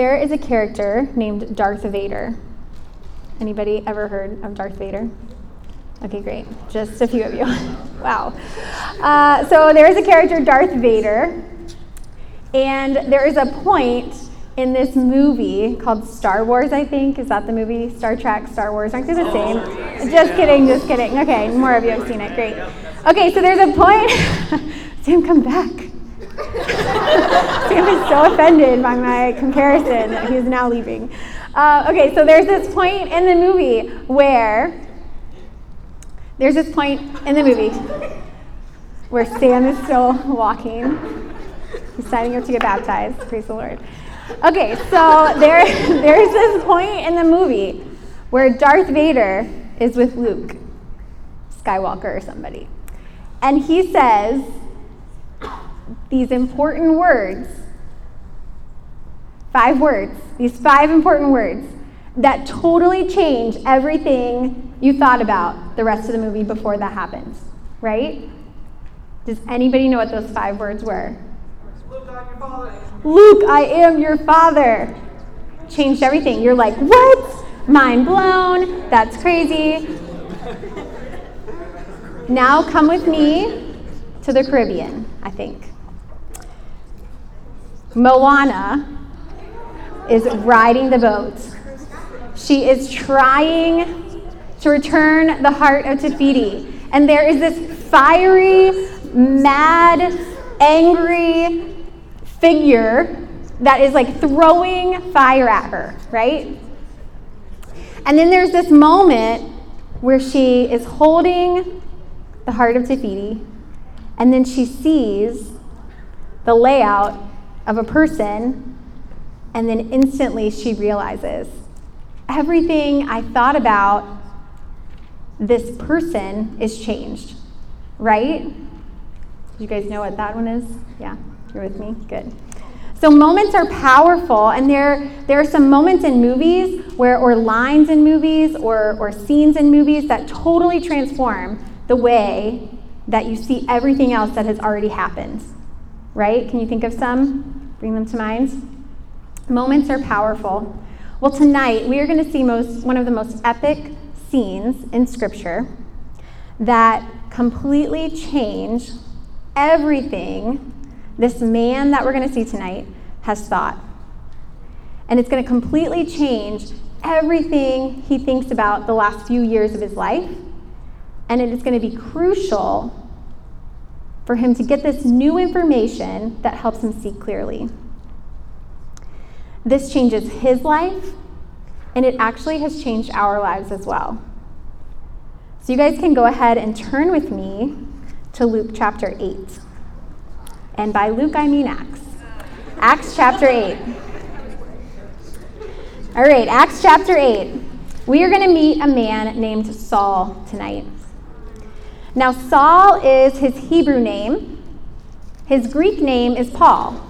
There is a character named Darth Vader. Anybody ever heard of Darth Vader? Okay, great. Just a few of you. wow. Uh, so there is a character, Darth Vader, and there is a point in this movie called Star Wars, I think. Is that the movie? Star Trek, Star Wars. Aren't they the same? Just kidding, just kidding. Okay, more of you have seen it. Great. Okay, so there's a point. Sam, come back. Sam is so offended by my comparison that he's now leaving. Uh, okay, so there's this point in the movie where there's this point in the movie where Sam is still walking. He's signing up to get baptized. Praise the Lord. Okay, so there, there's this point in the movie where Darth Vader is with Luke Skywalker or somebody. And he says, these important words, five words, these five important words that totally change everything you thought about the rest of the movie before that happens, right? Does anybody know what those five words were? Luke, I'm your father. Luke, I am your father. Changed everything. You're like, what? Mind blown. That's crazy. Now come with me to the Caribbean, I think. Moana is riding the boat. She is trying to return the heart of Te Fiti. And there is this fiery, mad, angry figure that is like throwing fire at her, right? And then there's this moment where she is holding the heart of Te Fiti, and then she sees the layout of a person, and then instantly she realizes everything I thought about this person is changed, right? You guys know what that one is? Yeah, you're with me? Good. So moments are powerful, and there, there are some moments in movies where, or lines in movies, or, or scenes in movies that totally transform the way that you see everything else that has already happened. Right? Can you think of some? Bring them to mind. Moments are powerful. Well, tonight we are going to see most, one of the most epic scenes in Scripture that completely change everything this man that we're going to see tonight has thought. And it's going to completely change everything he thinks about the last few years of his life. And it is going to be crucial for him to get this new information that helps him see clearly. This changes his life, and it actually has changed our lives as well. So, you guys can go ahead and turn with me to Luke chapter 8. And by Luke, I mean Acts. Acts chapter 8. All right, Acts chapter 8. We are going to meet a man named Saul tonight. Now, Saul is his Hebrew name. His Greek name is Paul.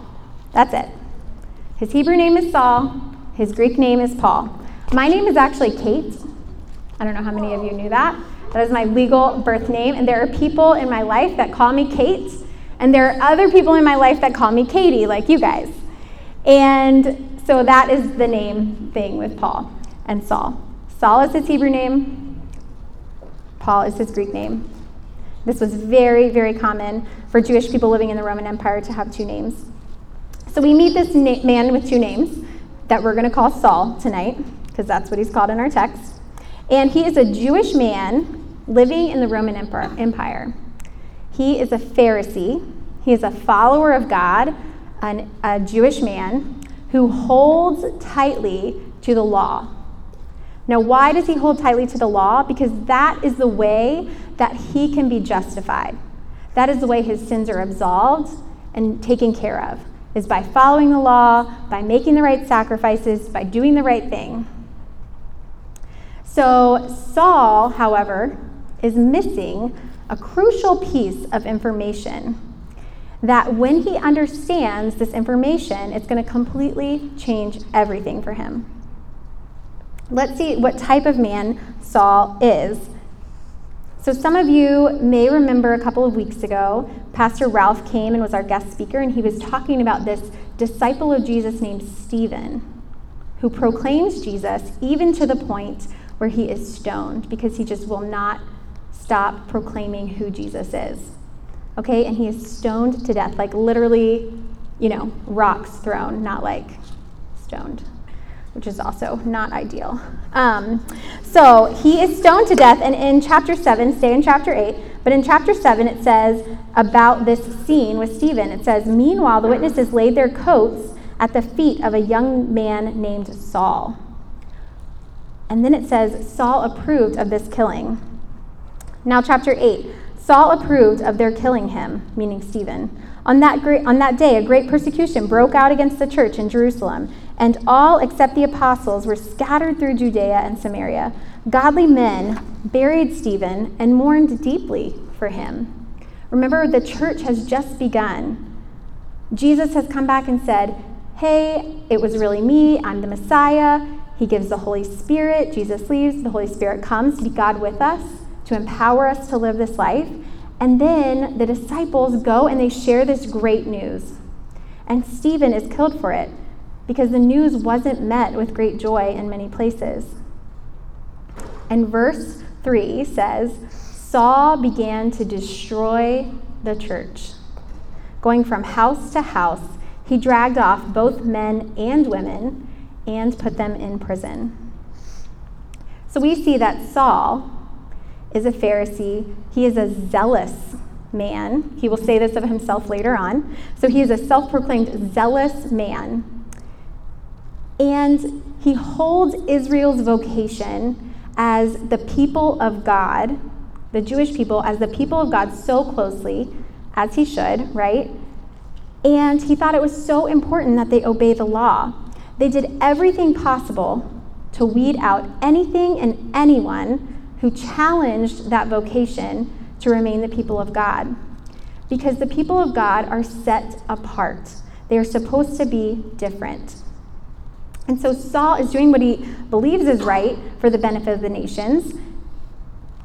That's it. His Hebrew name is Saul. His Greek name is Paul. My name is actually Kate. I don't know how many of you knew that. That is my legal birth name. And there are people in my life that call me Kate. And there are other people in my life that call me Katie, like you guys. And so that is the name thing with Paul and Saul. Saul is his Hebrew name, Paul is his Greek name. This was very, very common for Jewish people living in the Roman Empire to have two names. So we meet this na- man with two names that we're going to call Saul tonight, because that's what he's called in our text. And he is a Jewish man living in the Roman Empire. He is a Pharisee, he is a follower of God, an, a Jewish man who holds tightly to the law. Now, why does he hold tightly to the law? Because that is the way that he can be justified. That is the way his sins are absolved and taken care of, is by following the law, by making the right sacrifices, by doing the right thing. So, Saul, however, is missing a crucial piece of information that when he understands this information, it's going to completely change everything for him. Let's see what type of man Saul is. So, some of you may remember a couple of weeks ago, Pastor Ralph came and was our guest speaker, and he was talking about this disciple of Jesus named Stephen. who proclaims Jesus even to the point where he is stoned because he just will not stop proclaiming who Jesus is. Okay, and he is stoned to death, like literally, you know, rocks thrown, not like stoned, which is also not ideal. Um, so he is stoned to death, and in chapter 7, stay in chapter 8, but in chapter 7, it says about this scene with Stephen. It says, Meanwhile, the witnesses laid their coats at the feet of a young man named Saul. And then it says, Saul approved of this killing. Now, chapter 8 Saul approved of their killing him, meaning Stephen. On that, great, on that day, a great persecution broke out against the church in Jerusalem, and all except the apostles were scattered through Judea and Samaria. Godly men buried Stephen and mourned deeply for him. Remember, the church has just begun. Jesus has come back and said, Hey, it was really me. I'm the Messiah. He gives the Holy Spirit. Jesus leaves. The Holy Spirit comes to be God with us, to empower us to live this life. And then the disciples go and they share this great news. And Stephen is killed for it because the news wasn't met with great joy in many places. And verse 3 says Saul began to destroy the church. Going from house to house, he dragged off both men and women and put them in prison. So we see that Saul is a Pharisee. He is a zealous man. He will say this of himself later on. So he is a self proclaimed zealous man. And he holds Israel's vocation as the people of God, the Jewish people, as the people of God so closely, as he should, right? And he thought it was so important that they obey the law. They did everything possible to weed out anything and anyone who challenged that vocation to remain the people of God. Because the people of God are set apart, they are supposed to be different. And so Saul is doing what he believes is right for the benefit of the nations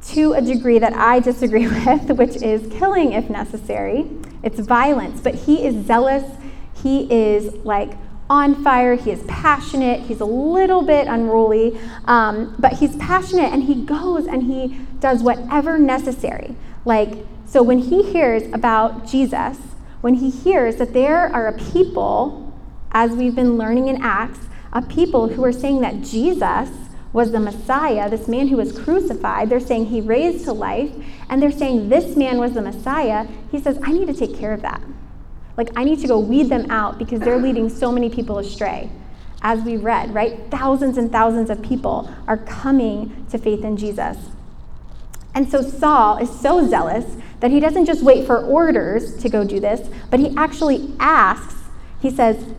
to a degree that I disagree with, which is killing if necessary. It's violence, but he is zealous. He is like on fire. He is passionate. He's a little bit unruly, um, but he's passionate and he goes and he does whatever necessary. Like, so when he hears about Jesus, when he hears that there are a people, as we've been learning in Acts, a people who are saying that Jesus was the Messiah, this man who was crucified. They're saying he raised to life, and they're saying this man was the Messiah. He says, I need to take care of that. Like, I need to go weed them out because they're leading so many people astray. As we read, right? Thousands and thousands of people are coming to faith in Jesus. And so Saul is so zealous that he doesn't just wait for orders to go do this, but he actually asks, he says,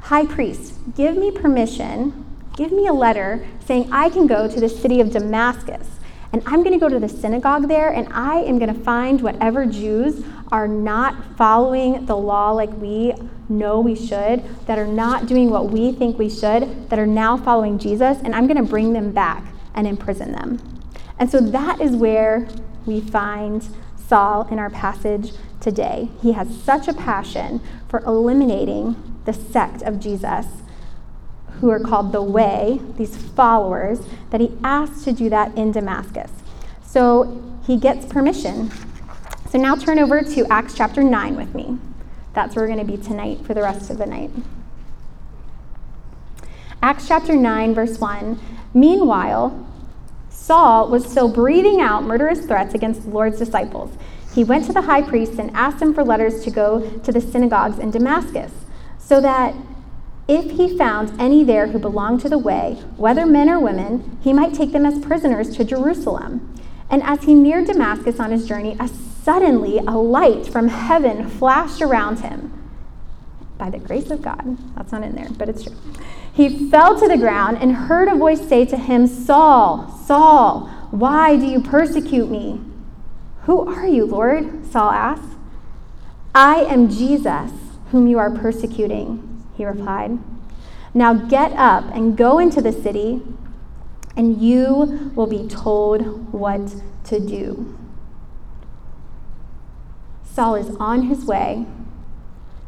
High priest, give me permission, give me a letter saying I can go to the city of Damascus. And I'm going to go to the synagogue there and I am going to find whatever Jews are not following the law like we know we should, that are not doing what we think we should, that are now following Jesus, and I'm going to bring them back and imprison them. And so that is where we find Saul in our passage today. He has such a passion for eliminating the sect of Jesus, who are called the Way, these followers, that he asks to do that in Damascus. So he gets permission. So now turn over to Acts chapter 9 with me. That's where we're going to be tonight for the rest of the night. Acts chapter 9, verse 1. Meanwhile, Saul was still breathing out murderous threats against the Lord's disciples. He went to the high priest and asked him for letters to go to the synagogues in Damascus so that if he found any there who belonged to the way, whether men or women, he might take them as prisoners to Jerusalem. And as he neared Damascus on his journey, a suddenly a light from heaven flashed around him. By the grace of God, that's not in there, but it's true. He fell to the ground and heard a voice say to him, Saul, Saul, why do you persecute me? Who are you, Lord? Saul asked. I am Jesus whom you are persecuting, he replied. Now get up and go into the city, and you will be told what to do. Saul is on his way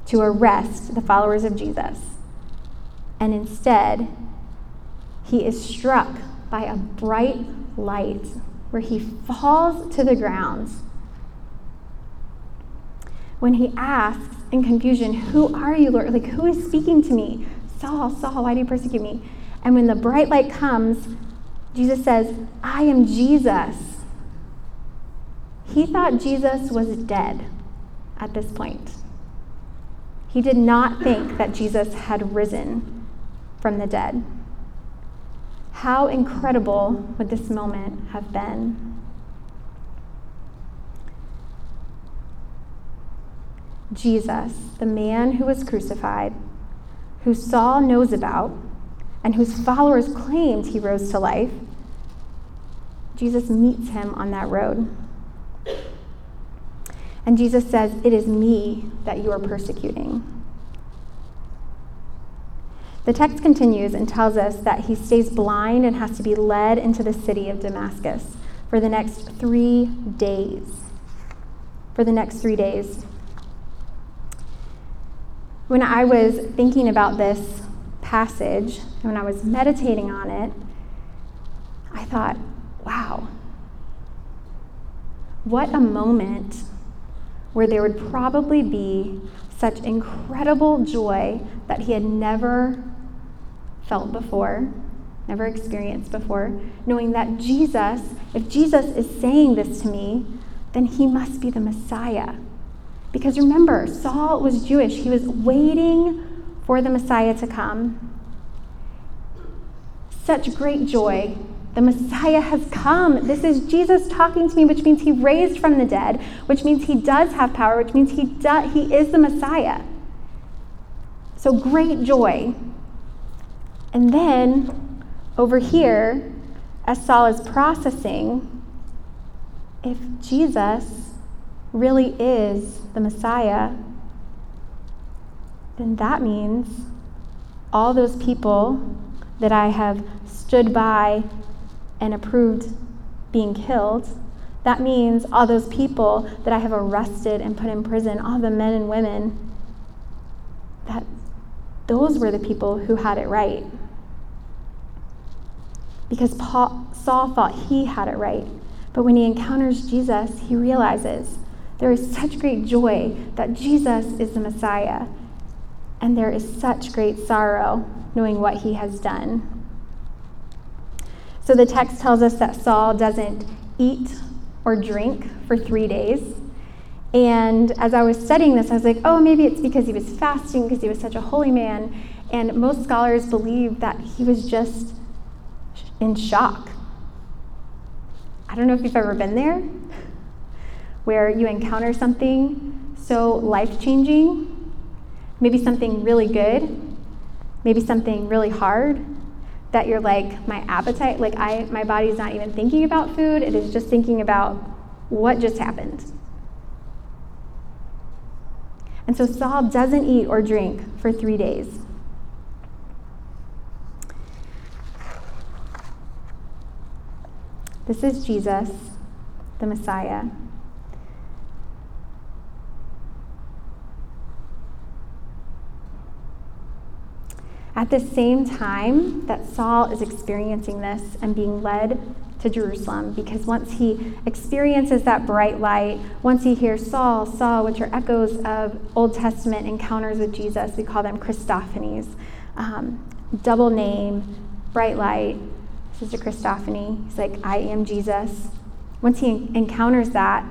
to arrest the followers of Jesus, and instead, he is struck by a bright light where he falls to the ground. When he asks in confusion, Who are you, Lord? Like, who is speaking to me? Saul, Saul, why do you persecute me? And when the bright light comes, Jesus says, I am Jesus. He thought Jesus was dead at this point. He did not think that Jesus had risen from the dead. How incredible would this moment have been? Jesus, the man who was crucified, who Saul knows about, and whose followers claimed he rose to life, Jesus meets him on that road. And Jesus says, It is me that you are persecuting. The text continues and tells us that he stays blind and has to be led into the city of Damascus for the next three days. For the next three days. When I was thinking about this passage, and when I was meditating on it, I thought, wow, what a moment where there would probably be such incredible joy that he had never felt before, never experienced before, knowing that Jesus, if Jesus is saying this to me, then he must be the Messiah. Because remember, Saul was Jewish, he was waiting for the Messiah to come. Such great joy. The Messiah has come. This is Jesus talking to me, which means he raised from the dead, which means he does have power, which means he, does, he is the Messiah. So great joy. And then over here, as Saul is processing, if Jesus really is the Messiah, then that means all those people that I have stood by and approved being killed, that means all those people that I have arrested and put in prison, all the men and women, that those were the people who had it right because Paul, Saul thought he had it right. But when he encounters Jesus, he realizes there is such great joy that Jesus is the Messiah, and there is such great sorrow knowing what he has done. So the text tells us that Saul doesn't eat or drink for three days. And as I was studying this, I was like, oh, maybe it's because he was fasting, because he was such a holy man. And most scholars believe that he was just in shock. I don't know if you've ever been there, where you encounter something so life changing, maybe something really good, maybe something really hard, that you're like, my appetite, like I, my body's not even thinking about food, it is just thinking about what just happened. And so Saul doesn't eat or drink for three days. This is Jesus, the Messiah. At the same time that Saul is experiencing this and being led to Jerusalem, because once he experiences that bright light, once he hears Saul, Saul, which are echoes of Old Testament encounters with Jesus, we call them Christophanies, um, double name, bright light, Sister Christophany. He's like, I am Jesus. Once he encounters that,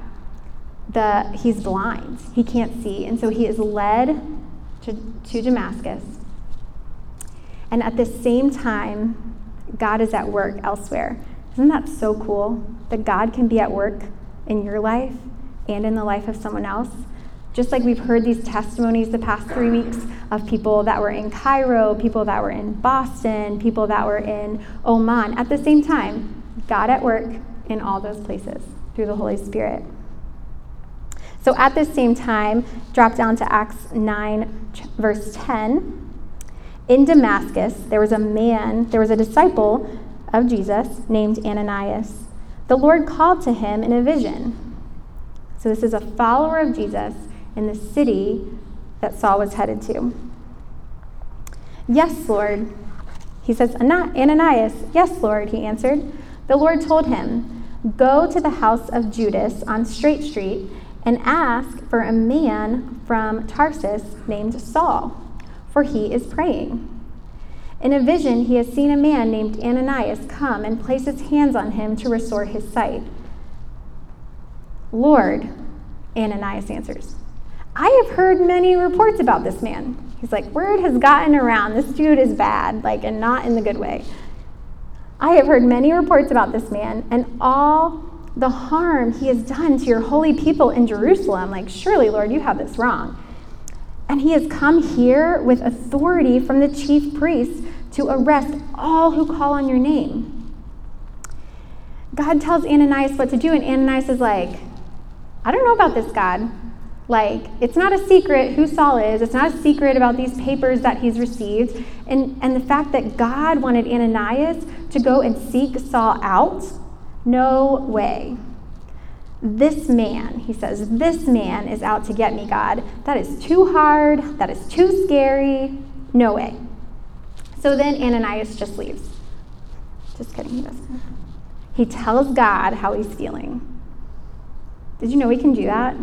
the, he's blind. He can't see. And so he is led to, to Damascus. And at the same time, God is at work elsewhere. Isn't that so cool that God can be at work in your life and in the life of someone else? Just like we've heard these testimonies the past three weeks of people that were in Cairo, people that were in Boston, people that were in Oman. At the same time, God at work in all those places through the Holy Spirit. So at the same time, drop down to Acts 9, verse 10. In Damascus, there was a man, there was a disciple of Jesus named Ananias. The Lord called to him in a vision. So this is a follower of Jesus in the city that Saul was headed to. Yes, Lord, He says, Ananias, yes, Lord, he answered. The Lord told him, Go to the house of Judas on Straight Street and ask for a man from Tarsus named Saul, for he is praying. In a vision, he has seen a man named Ananias come and place his hands on him to restore his sight. Lord, Ananias answers, I have heard many reports about this man. He's like, word has gotten around. This dude is bad, like, and not in the good way. I have heard many reports about this man and all the harm he has done to your holy people in Jerusalem. Like, surely, Lord, you have this wrong. And he has come here with authority from the chief priests to arrest all who call on your name. God tells Ananias what to do, and Ananias is like, I don't know about this, God. Like, it's not a secret who Saul is. It's not a secret about these papers that he's received. And, and the fact that God wanted Ananias to go and seek Saul out, no way. This man, he says, this man is out to get me, God. That is too hard. That is too scary. No way. So then Ananias just leaves. Just kidding, he doesn't. He tells God how he's feeling. Did you know we can do that?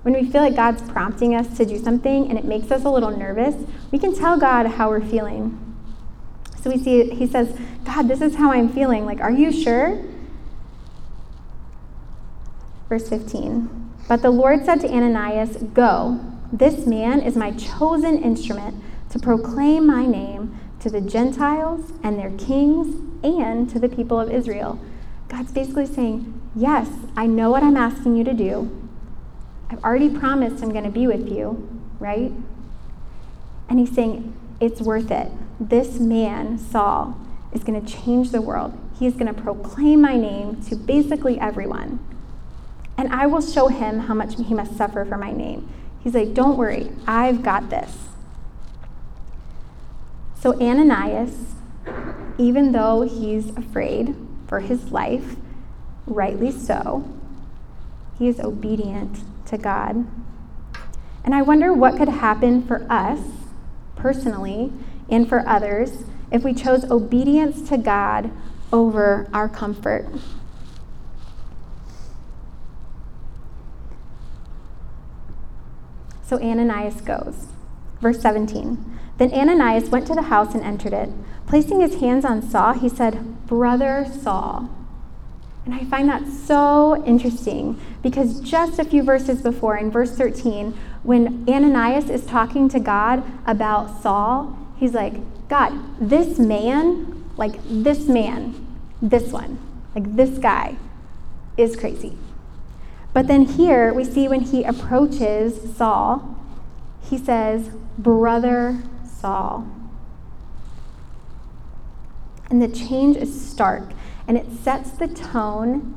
When we feel like God's prompting us to do something and it makes us a little nervous, we can tell God how we're feeling. So we see, he says, God, this is how I'm feeling. Like, are you sure? Verse 15. But the Lord said to Ananias, Go, this man is my chosen instrument to proclaim my name to the Gentiles and their kings and to the people of Israel. God's basically saying, Yes, I know what I'm asking you to do. I've already promised I'm going to be with you, right? And he's saying, It's worth it. This man, Saul, is going to change the world. He is going to proclaim my name to basically everyone. And I will show him how much he must suffer for my name. He's like, Don't worry, I've got this. So Ananias, even though he's afraid for his life, rightly so. He is obedient to God. And I wonder what could happen for us personally and for others if we chose obedience to God over our comfort. So Ananias goes. Verse 17. Then Ananias went to the house and entered it. Placing his hands on Saul, he said, Brother Saul. And I find that so interesting because just a few verses before, in verse 13, when Ananias is talking to God about Saul, he's like, God, this man, like this man, this one, like this guy is crazy. But then here we see when he approaches Saul, he says, Brother Saul. And the change is stark and it sets the tone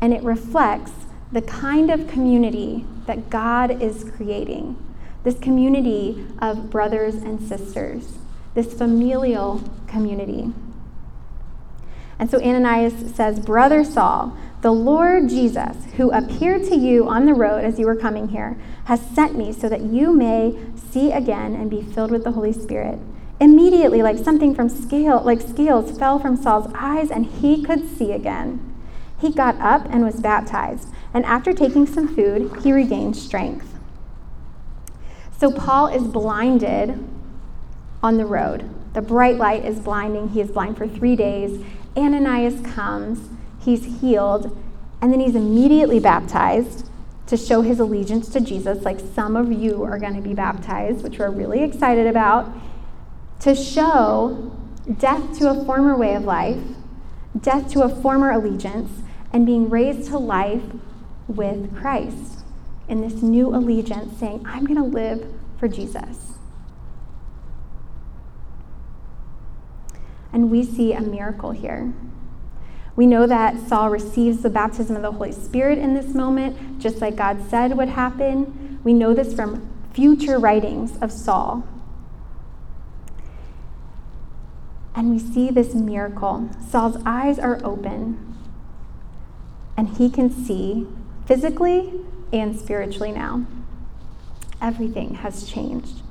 and it reflects the kind of community that God is creating. This community of brothers and sisters, this familial community. And so Ananias says, Brother Saul, the Lord Jesus, who appeared to you on the road as you were coming here, has sent me so that you may see again and be filled with the Holy Spirit. Immediately, like something from scale, like scales fell from Saul's eyes, and he could see again. He got up and was baptized, and after taking some food, he regained strength. So Paul is blinded on the road. The bright light is blinding. He is blind for three days. Ananias comes, he's healed, and then he's immediately baptized to show his allegiance to Jesus, like some of you are going to be baptized, which we're really excited about to show death to a former way of life, death to a former allegiance, and being raised to life with Christ in this new allegiance, saying, I'm going to live for Jesus. And we see a miracle here. We know that Saul receives the baptism of the Holy Spirit in this moment, just like God said would happen. We know this from future writings of Saul. And we see this miracle. Saul's eyes are open, and he can see physically and spiritually now. Everything has changed.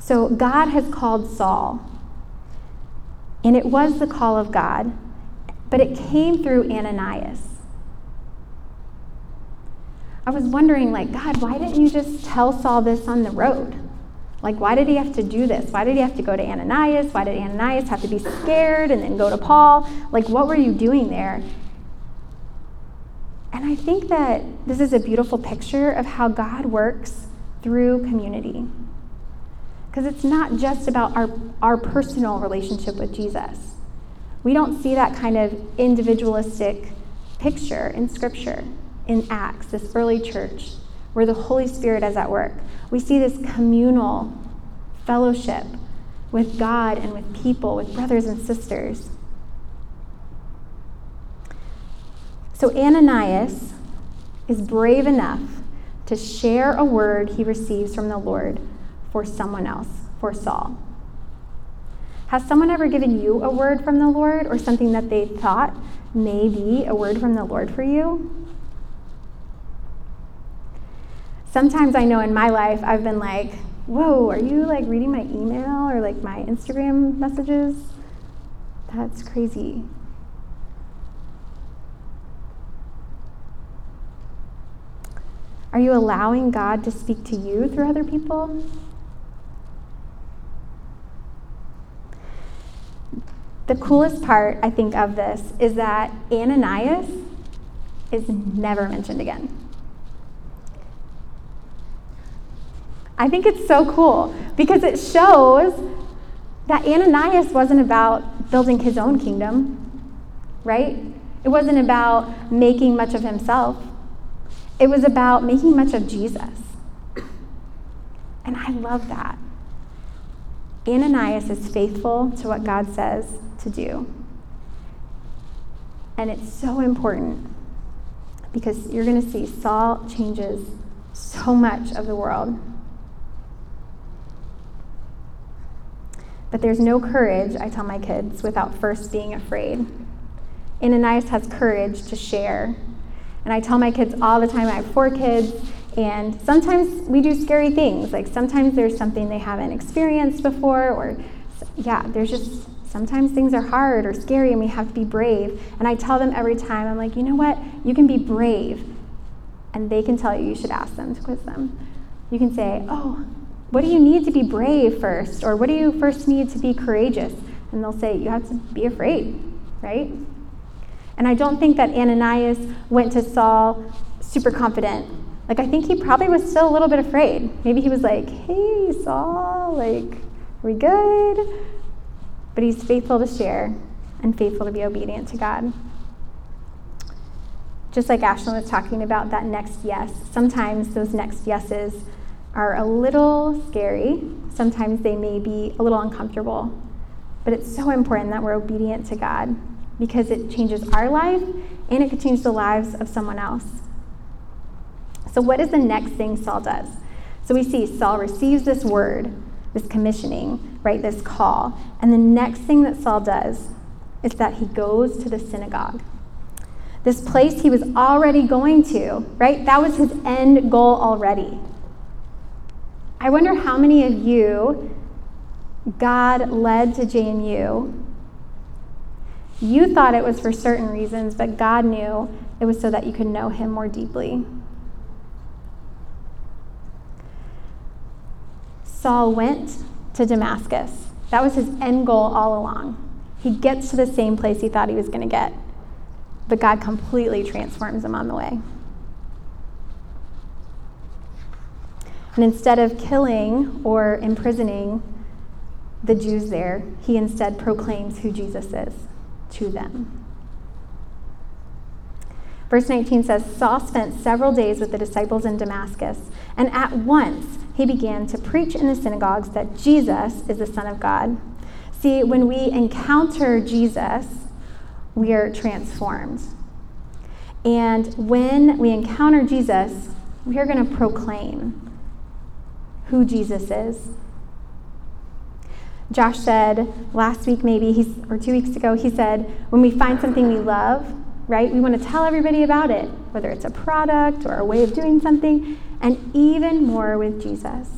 So God has called Saul And it was the call of God, but it came through Ananias. I was wondering, like, God, why didn't you just tell Saul this on the road? Like, why did he have to do this? Why did he have to go to Ananias? Why did Ananias have to be scared and then go to Paul? Like, what were you doing there? And I think that this is a beautiful picture of how God works through community. Because it's not just about our, our personal relationship with Jesus. We don't see that kind of individualistic picture in Scripture, in Acts, this early church, where the Holy Spirit is at work. We see this communal fellowship with God and with people, with brothers and sisters. So Ananias is brave enough to share a word he receives from the Lord for someone else, for Saul. Has someone ever given you a word from the Lord or something that they thought may be a word from the Lord for you? Sometimes I know in my life I've been like, whoa, are you like reading my email or like my Instagram messages? That's crazy. Are you allowing God to speak to you through other people? The coolest part, I think, of this is that Ananias is never mentioned again. I think it's so cool because it shows that Ananias wasn't about building his own kingdom, right? It wasn't about making much of himself. It was about making much of Jesus. And I love that. Ananias is faithful to what God says to do. And it's so important because you're going to see Saul changes so much of the world. But there's no courage, I tell my kids, without first being afraid. Ananias has courage to share. And I tell my kids all the time, I have four kids, and sometimes we do scary things. Like sometimes there's something they haven't experienced before, or yeah, there's just sometimes things are hard or scary and we have to be brave. And I tell them every time, I'm like, you know what? You can be brave. And they can tell you, you should ask them to quiz them. You can say, oh, what do you need to be brave first? Or what do you first need to be courageous? And they'll say, you have to be afraid, right? And I don't think that Ananias went to Saul super confident. Like, I think he probably was still a little bit afraid. Maybe he was like, hey, Saul, like, are we good? but he's faithful to share and faithful to be obedient to God. Just like Ashlyn was talking about that next yes, sometimes those next yeses are a little scary. Sometimes they may be a little uncomfortable. But it's so important that we're obedient to God because it changes our life and it could change the lives of someone else. So, what is the next thing Saul does? So, we see Saul receives this word this commissioning, right? This call. And the next thing that Saul does is that he goes to the synagogue. This place he was already going to, right? That was his end goal already. I wonder how many of you God led to JMU. You thought it was for certain reasons, but God knew it was so that you could know him more deeply. Saul went to Damascus. That was his end goal all along. He gets to the same place he thought he was going to get, but God completely transforms him on the way. And instead of killing or imprisoning the Jews there, he instead proclaims who Jesus is to them. Verse 19 says Saul spent several days with the disciples in Damascus, and at once he began to preach in the synagogues that Jesus is the Son of God. See, when we encounter Jesus, we are transformed. And when we encounter Jesus, we are going to proclaim who Jesus is. Josh said last week, maybe, he's, or two weeks ago, he said, when we find something we love, right, we want to tell everybody about it, whether it's a product or a way of doing something and even more with Jesus.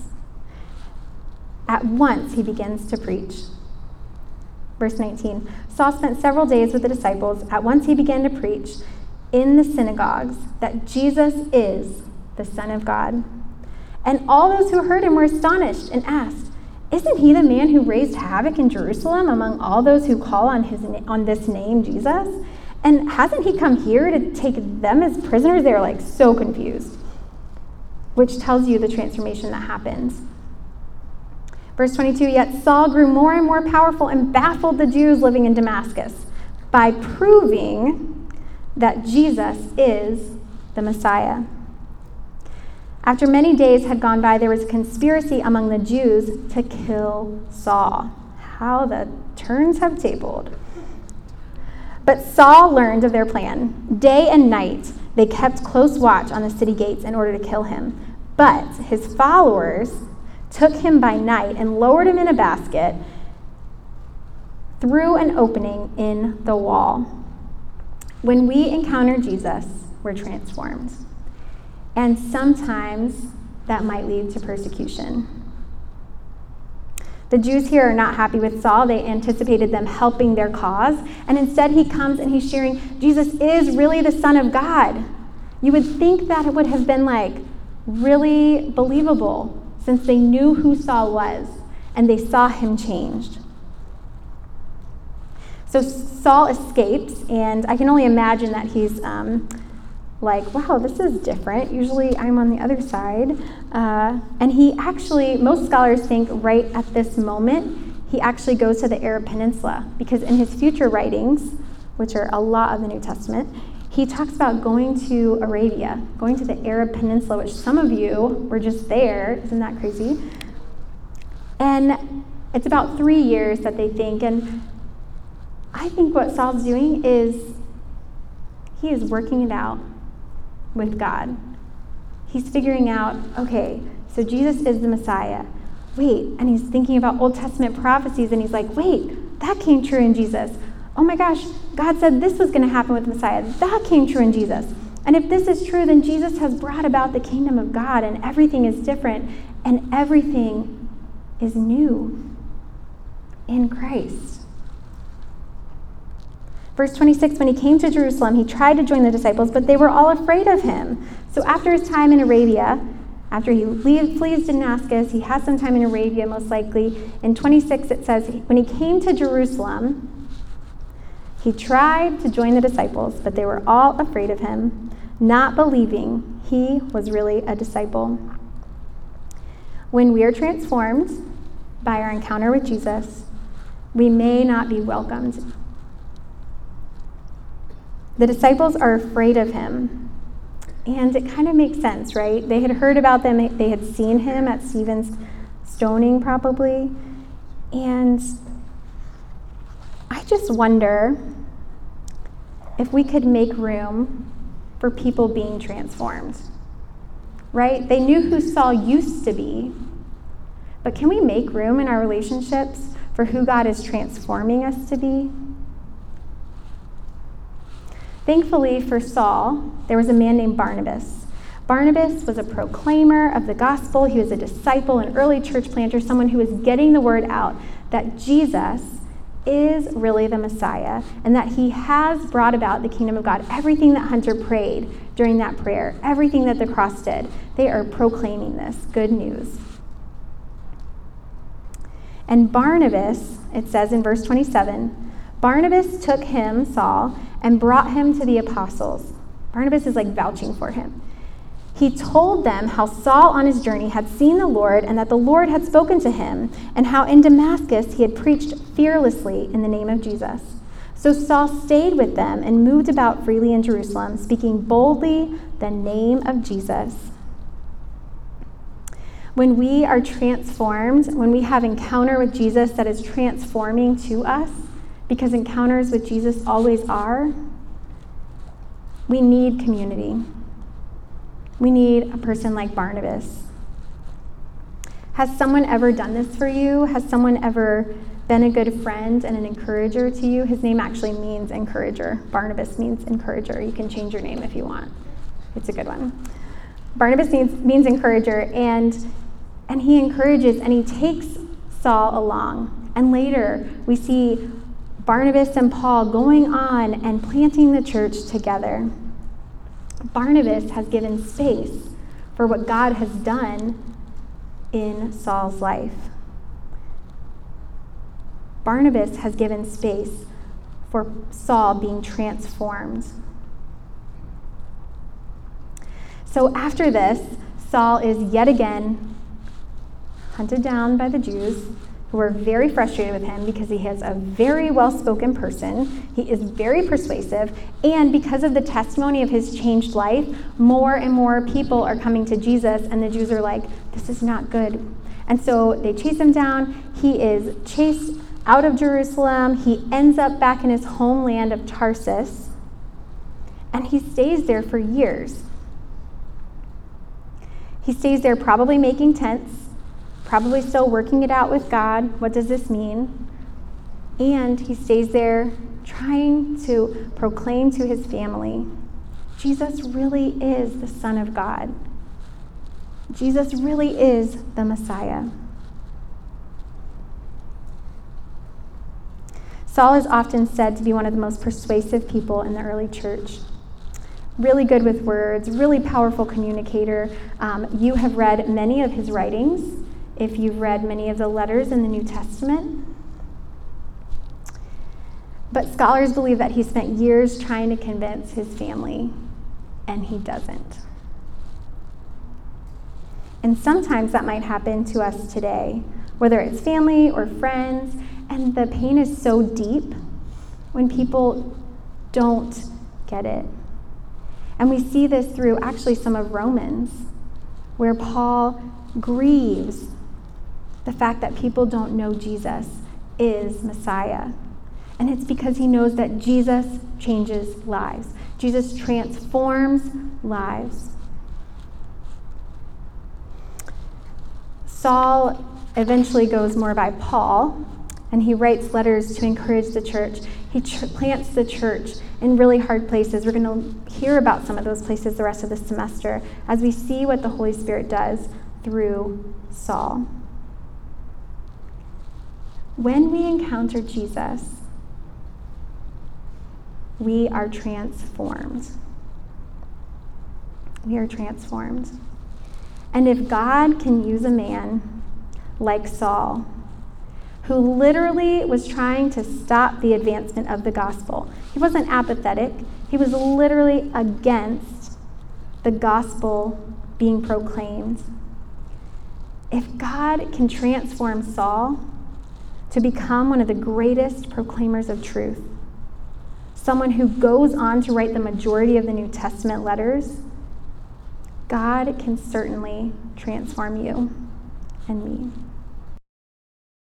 At once, he begins to preach. Verse 19 Saul spent several days with the disciples. At once he began to preach in the synagogues that Jesus is the Son of God. And all those who heard him were astonished and asked, Isn't he the man who raised havoc in Jerusalem among all those who call on, his, on this name, Jesus? And hasn't he come here to take them as prisoners? They were like so confused, which tells you the transformation that happens. Verse 22 Yet Saul grew more and more powerful and baffled the Jews living in Damascus by proving that Jesus is the Messiah. After many days had gone by, there was a conspiracy among the Jews to kill Saul. How the turns have tabled. But Saul learned of their plan. Day and night, they kept close watch on the city gates in order to kill him. But his followers took him by night and lowered him in a basket through an opening in the wall. When we encounter Jesus, we're transformed. And sometimes that might lead to persecution. The Jews here are not happy with Saul. They anticipated them helping their cause. And instead, he comes and he's sharing Jesus is really the Son of God. You would think that it would have been like really believable since they knew who Saul was and they saw him changed. So Saul escapes, and I can only imagine that he's. Um, like, wow, this is different. Usually I'm on the other side. Uh, and he actually, most scholars think right at this moment, he actually goes to the Arab Peninsula because in his future writings, which are a lot of the New Testament, he talks about going to Arabia, going to the Arab Peninsula, which some of you were just there. Isn't that crazy? And it's about three years that they think. And I think what Saul's doing is he is working it out with God. He's figuring out, okay, so Jesus is the Messiah. Wait, and he's thinking about Old Testament prophecies and he's like, wait, that came true in Jesus. Oh my gosh, God said this was going to happen with Messiah. That came true in Jesus. And if this is true, then Jesus has brought about the kingdom of God and everything is different and everything is new in Christ. Verse 26 When he came to Jerusalem, he tried to join the disciples, but they were all afraid of him. So after his time in Arabia, after he leaves, Damascus, he has some time in Arabia, most likely. In 26, it says, When he came to Jerusalem, he tried to join the disciples, but they were all afraid of him, not believing he was really a disciple. When we are transformed by our encounter with Jesus, we may not be welcomed the disciples are afraid of him. And it kind of makes sense, right? They had heard about them, they had seen him at Stephen's stoning, probably. And I just wonder if we could make room for people being transformed, right? They knew who Saul used to be, but can we make room in our relationships for who God is transforming us to be? Thankfully for Saul, there was a man named Barnabas. Barnabas was a proclaimer of the gospel. He was a disciple, an early church planter, someone who was getting the word out that Jesus is really the Messiah and that he has brought about the kingdom of God. Everything that Hunter prayed during that prayer, everything that the cross did, they are proclaiming this good news. And Barnabas, it says in verse 27, Barnabas took him, Saul, and brought him to the apostles. Barnabas is like vouching for him. He told them how Saul on his journey had seen the Lord and that the Lord had spoken to him, and how in Damascus he had preached fearlessly in the name of Jesus. So Saul stayed with them and moved about freely in Jerusalem, speaking boldly the name of Jesus. When we are transformed, when we have encounter with Jesus that is transforming to us, because encounters with Jesus always are, we need community. We need a person like Barnabas. Has someone ever done this for you? Has someone ever been a good friend and an encourager to you? His name actually means encourager. Barnabas means encourager. You can change your name if you want. It's a good one. Barnabas means, means encourager, and, and he encourages and he takes Saul along. And later, we see Barnabas and Paul going on and planting the church together. Barnabas has given space for what God has done in Saul's life. Barnabas has given space for Saul being transformed. So after this, Saul is yet again hunted down by the Jews who are very frustrated with him because he is a very well spoken person. He is very persuasive. And because of the testimony of his changed life, more and more people are coming to Jesus, and the Jews are like, this is not good. And so they chase him down. He is chased out of Jerusalem. He ends up back in his homeland of Tarsus. And he stays there for years. He stays there probably making tents probably still working it out with God. What does this mean? And he stays there trying to proclaim to his family Jesus really is the Son of God. Jesus really is the Messiah. Saul is often said to be one of the most persuasive people in the early church. Really good with words, really powerful communicator. Um, you have read many of his writings if you've read many of the letters in the New Testament. But scholars believe that he spent years trying to convince his family, and he doesn't. And sometimes that might happen to us today, whether it's family or friends, and the pain is so deep when people don't get it. And we see this through actually some of Romans, where Paul grieves the fact that people don't know Jesus is Messiah. And it's because he knows that Jesus changes lives, Jesus transforms lives. Saul eventually goes more by Paul, and he writes letters to encourage the church. He plants the church in really hard places. We're going to hear about some of those places the rest of the semester as we see what the Holy Spirit does through Saul. When we encounter Jesus, we are transformed. We are transformed. And if God can use a man like Saul, who literally was trying to stop the advancement of the gospel, he wasn't apathetic, he was literally against the gospel being proclaimed. If God can transform Saul, to become one of the greatest proclaimers of truth. Someone who goes on to write the majority of the New Testament letters. God can certainly transform you and me.